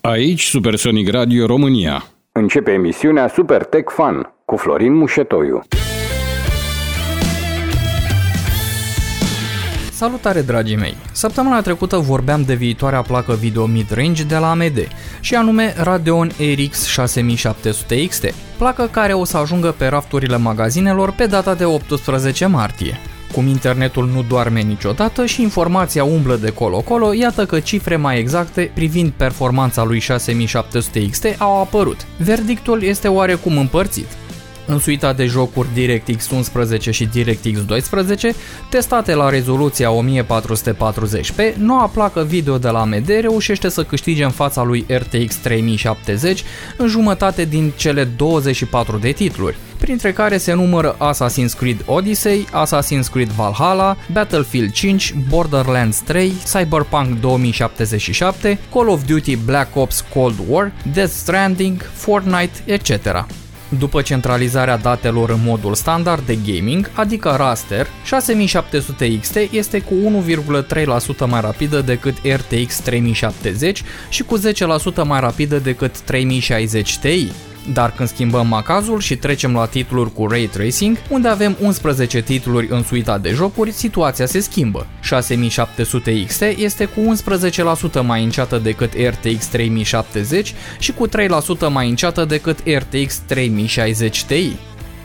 Aici Supersonic Radio România. Începe emisiunea Super Tech Fun cu Florin Mușetoiu. Salutare dragii mei! Săptămâna trecută vorbeam de viitoarea placă video mid-range de la AMD și anume Radeon RX 6700 XT, placă care o să ajungă pe rafturile magazinelor pe data de 18 martie. Cum internetul nu doarme niciodată și informația umblă de colo-colo, iată că cifre mai exacte privind performanța lui 6700 XT au apărut. Verdictul este oarecum împărțit. În suita de jocuri DirectX 11 și DirectX 12, testate la rezoluția 1440p, noua placă video de la AMD reușește să câștige în fața lui RTX 3070 în jumătate din cele 24 de titluri, printre care se numără Assassin's Creed Odyssey, Assassin's Creed Valhalla, Battlefield 5, Borderlands 3, Cyberpunk 2077, Call of Duty Black Ops Cold War, Death Stranding, Fortnite, etc. După centralizarea datelor în modul standard de gaming, adică raster, 6700 XT este cu 1,3% mai rapidă decât RTX 3070 și cu 10% mai rapidă decât 3060 Ti. Dar când schimbăm macazul și trecem la titluri cu Ray Tracing, unde avem 11 titluri în suita de jocuri, situația se schimbă. 6700 XT este cu 11% mai înceată decât RTX 3070 și cu 3% mai înceată decât RTX 3060 Ti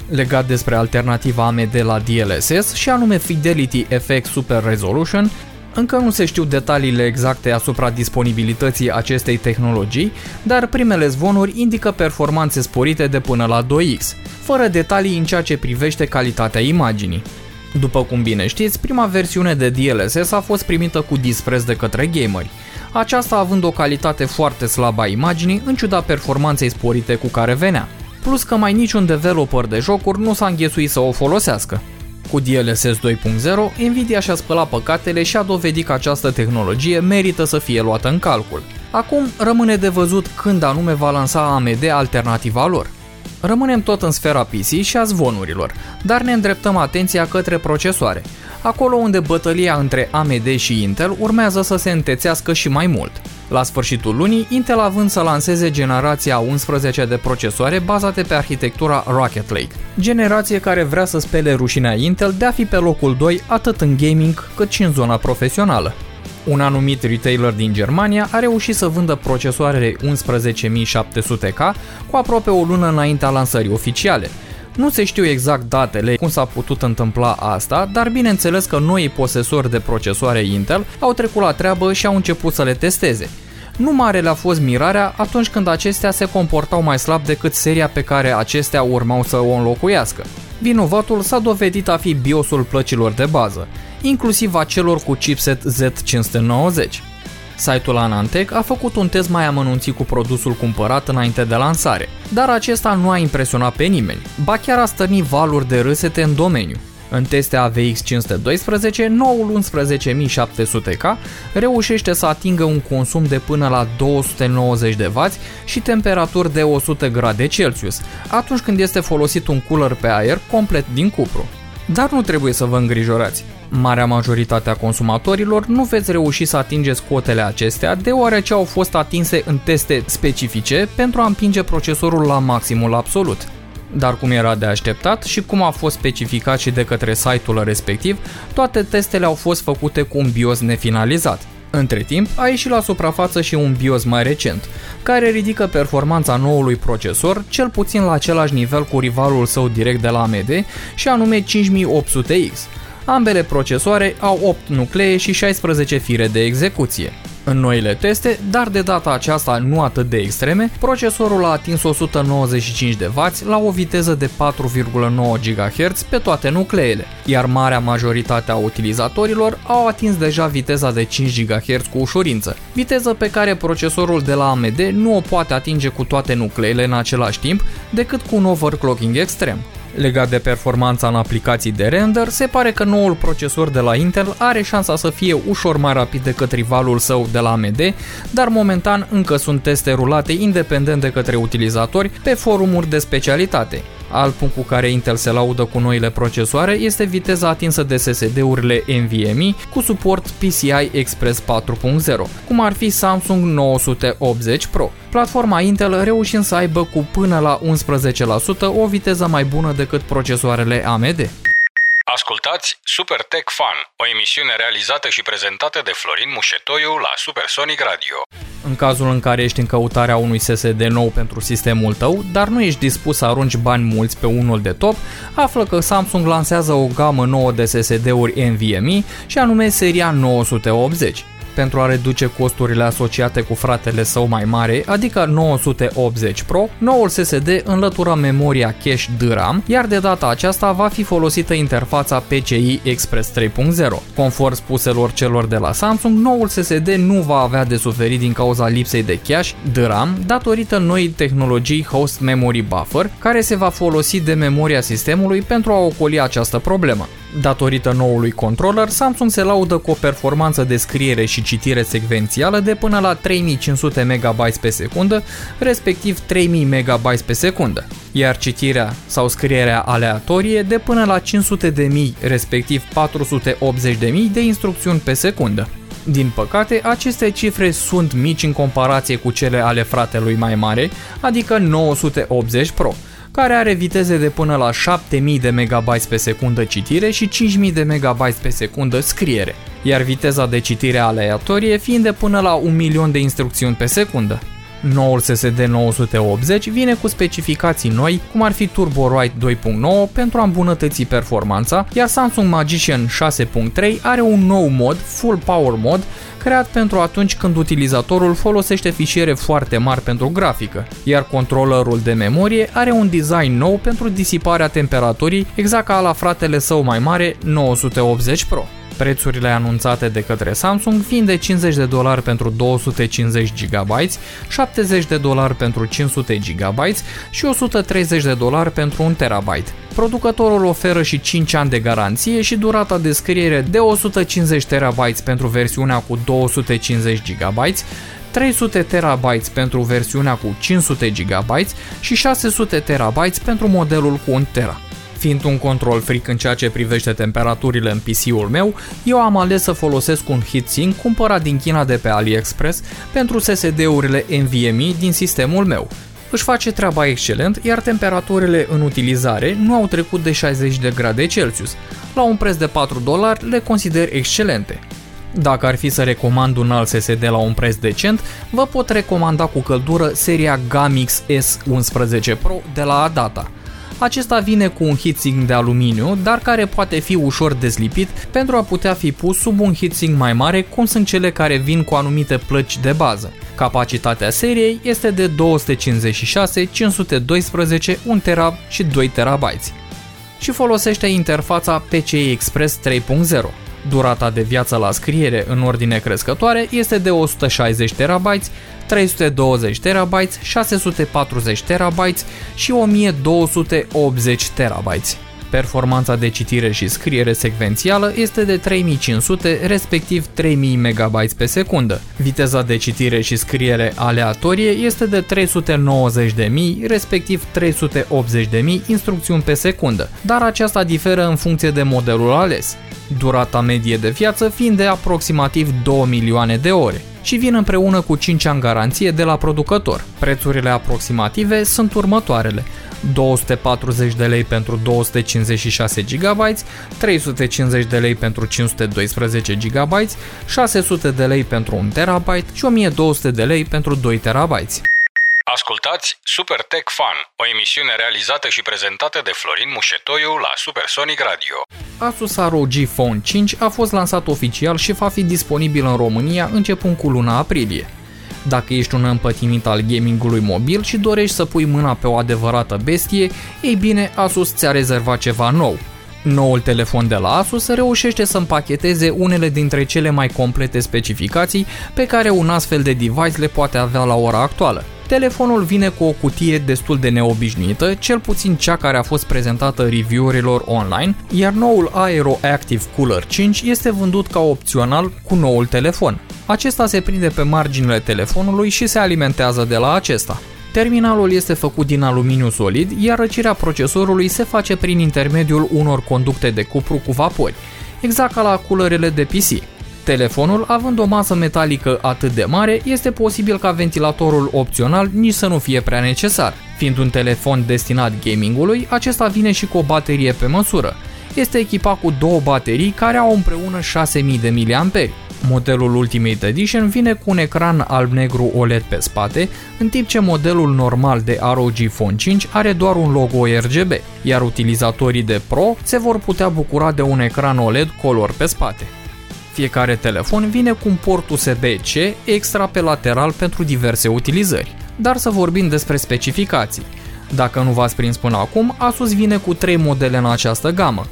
legat despre alternativa AMD la DLSS și anume Fidelity FX Super Resolution, încă nu se știu detaliile exacte asupra disponibilității acestei tehnologii, dar primele zvonuri indică performanțe sporite de până la 2x, fără detalii în ceea ce privește calitatea imaginii. După cum bine știți, prima versiune de DLSS a fost primită cu dispreț de către gameri, aceasta având o calitate foarte slabă a imaginii în ciuda performanței sporite cu care venea. Plus că mai niciun developer de jocuri nu s-a înghesuit să o folosească. Cu DLSS 2.0, Nvidia și-a spălat păcatele și a dovedit că această tehnologie merită să fie luată în calcul. Acum rămâne de văzut când anume va lansa AMD alternativa lor. Rămânem tot în sfera PC și a zvonurilor, dar ne îndreptăm atenția către procesoare, acolo unde bătălia între AMD și Intel urmează să se întețească și mai mult. La sfârșitul lunii, Intel având să lanseze generația 11 de procesoare bazate pe arhitectura Rocket Lake, generație care vrea să spele rușinea Intel de a fi pe locul 2 atât în gaming cât și în zona profesională. Un anumit retailer din Germania a reușit să vândă procesoarele 11700K cu aproape o lună înaintea lansării oficiale. Nu se știu exact datele cum s-a putut întâmpla asta, dar bineînțeles că noi posesori de procesoare Intel au trecut la treabă și au început să le testeze. Nu mare le-a fost mirarea atunci când acestea se comportau mai slab decât seria pe care acestea urmau să o înlocuiască. Vinovatul s-a dovedit a fi BIOS-ul plăcilor de bază, inclusiv a celor cu chipset Z590. Site-ul Anantec a făcut un test mai amănunțit cu produsul cumpărat înainte de lansare, dar acesta nu a impresionat pe nimeni, ba chiar a stărnit valuri de râsete în domeniu. În teste AVX 512, noul 11700K reușește să atingă un consum de până la 290 de W și temperaturi de 100 grade Celsius, atunci când este folosit un cooler pe aer complet din cupru. Dar nu trebuie să vă îngrijorați. Marea majoritate a consumatorilor nu veți reuși să atingeți cotele acestea deoarece au fost atinse în teste specifice pentru a împinge procesorul la maximul absolut. Dar cum era de așteptat și cum a fost specificat și de către site-ul respectiv, toate testele au fost făcute cu un BIOS nefinalizat. Între timp, a ieșit la suprafață și un BIOS mai recent, care ridică performanța noului procesor cel puțin la același nivel cu rivalul său direct de la AMD și anume 5800X. Ambele procesoare au 8 nuclee și 16 fire de execuție. În noile teste, dar de data aceasta nu atât de extreme, procesorul a atins 195 de W la o viteză de 4,9 GHz pe toate nucleele, iar marea majoritate a utilizatorilor au atins deja viteza de 5 GHz cu ușurință, viteză pe care procesorul de la AMD nu o poate atinge cu toate nucleele în același timp decât cu un overclocking extrem. Legat de performanța în aplicații de render, se pare că noul procesor de la Intel are șansa să fie ușor mai rapid decât rivalul său de la AMD, dar momentan încă sunt teste rulate independent de către utilizatori pe forumuri de specialitate. Alt punct cu care Intel se laudă cu noile procesoare este viteza atinsă de SSD-urile NVMe cu suport PCI Express 4.0, cum ar fi Samsung 980 Pro. Platforma Intel reușind să aibă cu până la 11% o viteză mai bună decât procesoarele AMD. Ascultați Super Tech Fun, o emisiune realizată și prezentată de Florin Mușetoiu la Supersonic Radio. În cazul în care ești în căutarea unui SSD nou pentru sistemul tău, dar nu ești dispus să arunci bani mulți pe unul de top, află că Samsung lansează o gamă nouă de SSD-uri NVMe și anume seria 980 pentru a reduce costurile asociate cu fratele său mai mare, adică 980 Pro, noul SSD înlătură memoria cache DRAM, iar de data aceasta va fi folosită interfața PCI Express 3.0. Conform spuselor celor de la Samsung, noul SSD nu va avea de suferit din cauza lipsei de cache DRAM datorită noii tehnologii Host Memory Buffer, care se va folosi de memoria sistemului pentru a ocoli această problemă. Datorită noului controller, Samsung se laudă cu o performanță de scriere și citire secvențială de până la 3500 MB pe secundă, respectiv 3000 MB pe secundă, iar citirea sau scrierea aleatorie de până la 500 de mii, respectiv 480 de mii de instrucțiuni pe secundă. Din păcate, aceste cifre sunt mici în comparație cu cele ale fratelui mai mare, adică 980 Pro, care are viteze de până la 7000 de MB pe secundă citire și 5000 de MB pe secundă scriere, iar viteza de citire aleatorie fiind de până la 1 milion de instrucțiuni pe secundă. Noul SSD 980 vine cu specificații noi, cum ar fi TurboWrite 2.9 pentru a îmbunătăți performanța, iar Samsung Magician 6.3 are un nou mod, Full Power Mod, creat pentru atunci când utilizatorul folosește fișiere foarte mari pentru grafică, iar controllerul de memorie are un design nou pentru disiparea temperaturii, exact ca la fratele său mai mare 980 Pro. Prețurile anunțate de către Samsung fiind de 50 de dolari pentru 250 GB, 70 de dolari pentru 500 GB și 130 de dolari pentru 1 TB. Producătorul oferă și 5 ani de garanție și durata de scriere de 150 TB pentru versiunea cu 250 GB, 300 TB pentru versiunea cu 500 GB și 600 TB pentru modelul cu 1 TB. Fiind un control fric în ceea ce privește temperaturile în PC-ul meu, eu am ales să folosesc un heatsink cumpărat din China de pe AliExpress pentru SSD-urile NVMe din sistemul meu. Își face treaba excelent, iar temperaturile în utilizare nu au trecut de 60 de grade Celsius. La un preț de 4 dolari le consider excelente. Dacă ar fi să recomand un alt SSD la un preț decent, vă pot recomanda cu căldură seria Gamix S11 Pro de la Adata. Acesta vine cu un heatsink de aluminiu, dar care poate fi ușor dezlipit pentru a putea fi pus sub un heatsink mai mare, cum sunt cele care vin cu anumite plăci de bază. Capacitatea seriei este de 256, 512, 1 TB și 2 TB și folosește interfața PCI Express 3.0. Durata de viață la scriere în ordine crescătoare este de 160 TB, 320 TB, 640 TB și 1280 TB. Performanța de citire și scriere secvențială este de 3500, respectiv 3000 MB pe secundă. Viteza de citire și scriere aleatorie este de 390.000, respectiv 380.000 instrucțiuni pe secundă, dar aceasta diferă în funcție de modelul ales. Durata medie de viață fiind de aproximativ 2 milioane de ore și vin împreună cu 5 ani garanție de la producător. Prețurile aproximative sunt următoarele. 240 de lei pentru 256 GB, 350 de lei pentru 512 GB, 600 de lei pentru 1 TB și 1200 de lei pentru 2 TB. Ascultați Super Tech Fun, o emisiune realizată și prezentată de Florin Mușetoiu la Supersonic Radio. Asus ROG Phone 5 a fost lansat oficial și va fi disponibil în România începând cu luna aprilie. Dacă ești un împătimit al gamingului mobil și dorești să pui mâna pe o adevărată bestie, ei bine, Asus ți-a rezervat ceva nou. Noul telefon de la Asus reușește să împacheteze unele dintre cele mai complete specificații pe care un astfel de device le poate avea la ora actuală. Telefonul vine cu o cutie destul de neobișnuită, cel puțin cea care a fost prezentată review-urilor online, iar noul Aero Active Cooler 5 este vândut ca opțional cu noul telefon. Acesta se prinde pe marginile telefonului și se alimentează de la acesta. Terminalul este făcut din aluminiu solid, iar răcirea procesorului se face prin intermediul unor conducte de cupru cu vapori, exact ca la culerele de PC. Telefonul, având o masă metalică atât de mare, este posibil ca ventilatorul opțional nici să nu fie prea necesar. Fiind un telefon destinat gamingului, acesta vine și cu o baterie pe măsură. Este echipat cu două baterii care au împreună 6000 de mAh. Modelul Ultimate Edition vine cu un ecran alb-negru OLED pe spate, în timp ce modelul normal de ROG Phone 5 are doar un logo RGB, iar utilizatorii de Pro se vor putea bucura de un ecran OLED color pe spate. Fiecare telefon vine cu un port USB-C extra pe lateral pentru diverse utilizări. Dar să vorbim despre specificații. Dacă nu v-ați prins până acum, Asus vine cu 3 modele în această gamă,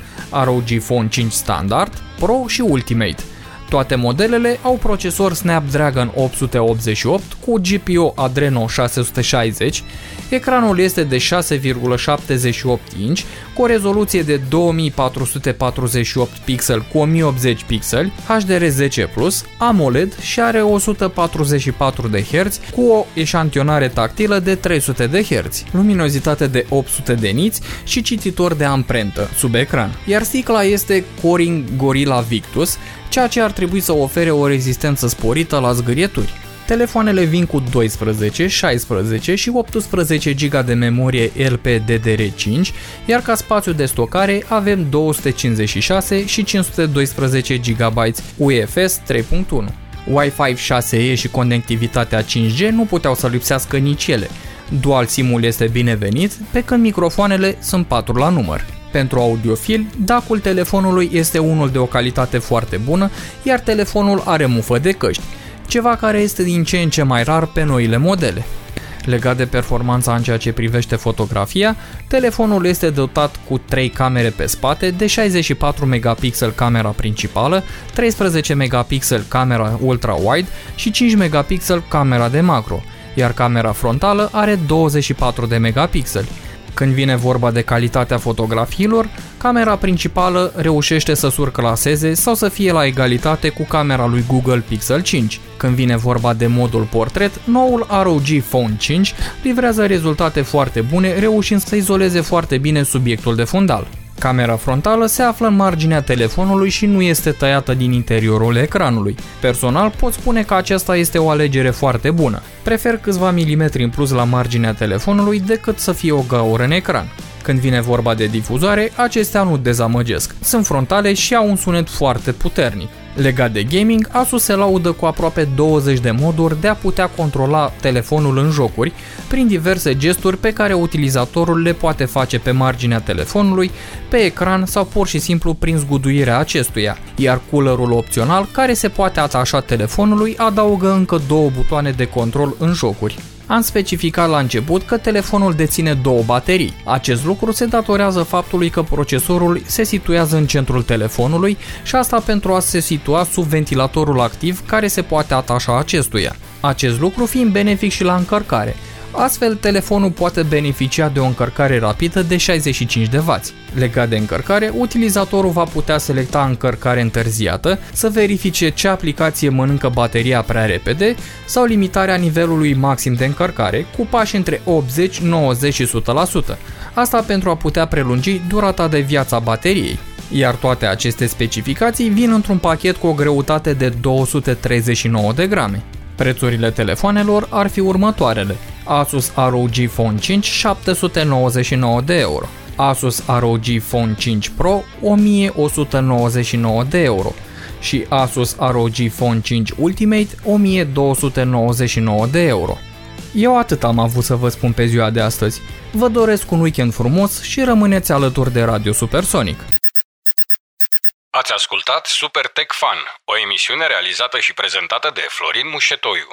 ROG Phone 5 Standard, Pro și Ultimate – toate modelele au procesor Snapdragon 888 cu GPU Adreno 660, ecranul este de 6,78 inch cu o rezoluție de 2448 pixel cu 1080 pixeli, HDR10+, AMOLED și are 144 de Hz cu o eșantionare tactilă de 300 de Hz, luminozitate de 800 de niți și cititor de amprentă sub ecran. Iar sticla este Coring Gorilla Victus, ceea ce ar trebui să ofere o rezistență sporită la zgârieturi. Telefoanele vin cu 12, 16 și 18 GB de memorie LPDDR5, iar ca spațiu de stocare avem 256 și 512 GB UEFS 3.1. Wi-Fi 6E și conectivitatea 5G nu puteau să lipsească nici ele. Dual SIM-ul este binevenit, pe când microfoanele sunt 4 la număr. Pentru audiofil, dacul telefonului este unul de o calitate foarte bună, iar telefonul are mufă de căști, ceva care este din ce în ce mai rar pe noile modele. Legat de performanța în ceea ce privește fotografia, telefonul este dotat cu 3 camere pe spate, de 64 megapixel camera principală, 13 megapixel camera ultra-wide și 5 megapixel camera de macro, iar camera frontală are 24 de megapixeli. Când vine vorba de calitatea fotografiilor, camera principală reușește să surclaseze sau să fie la egalitate cu camera lui Google Pixel 5. Când vine vorba de modul portret, noul ROG Phone 5 livrează rezultate foarte bune, reușind să izoleze foarte bine subiectul de fundal. Camera frontală se află în marginea telefonului și nu este tăiată din interiorul ecranului. Personal pot spune că aceasta este o alegere foarte bună. Prefer câțiva milimetri în plus la marginea telefonului decât să fie o gaură în ecran. Când vine vorba de difuzare, acestea nu dezamăgesc. Sunt frontale și au un sunet foarte puternic. Legat de gaming, Asus se laudă cu aproape 20 de moduri de a putea controla telefonul în jocuri prin diverse gesturi pe care utilizatorul le poate face pe marginea telefonului, pe ecran sau pur și simplu prin zguduirea acestuia, iar coolerul opțional care se poate atașa telefonului adaugă încă două butoane de control în jocuri. Am specificat la început că telefonul deține două baterii. Acest lucru se datorează faptului că procesorul se situează în centrul telefonului și asta pentru a se situa sub ventilatorul activ care se poate atașa acestuia. Acest lucru fiind benefic și la încărcare. Astfel, telefonul poate beneficia de o încărcare rapidă de 65 de W. Legat de încărcare, utilizatorul va putea selecta încărcare întârziată, să verifice ce aplicație mănâncă bateria prea repede sau limitarea nivelului maxim de încărcare cu pași între 80, 90 și 100%. Asta pentru a putea prelungi durata de viață a bateriei iar toate aceste specificații vin într-un pachet cu o greutate de 239 de grame. Prețurile telefoanelor ar fi următoarele. Asus ROG Phone 5 799 de euro, Asus ROG Phone 5 Pro 1199 de euro și Asus ROG Phone 5 Ultimate 1299 de euro. Eu atât am avut să vă spun pe ziua de astăzi. Vă doresc un weekend frumos și rămâneți alături de Radio Supersonic. Ați ascultat Super Tech Fun, o emisiune realizată și prezentată de Florin Mușetoiu.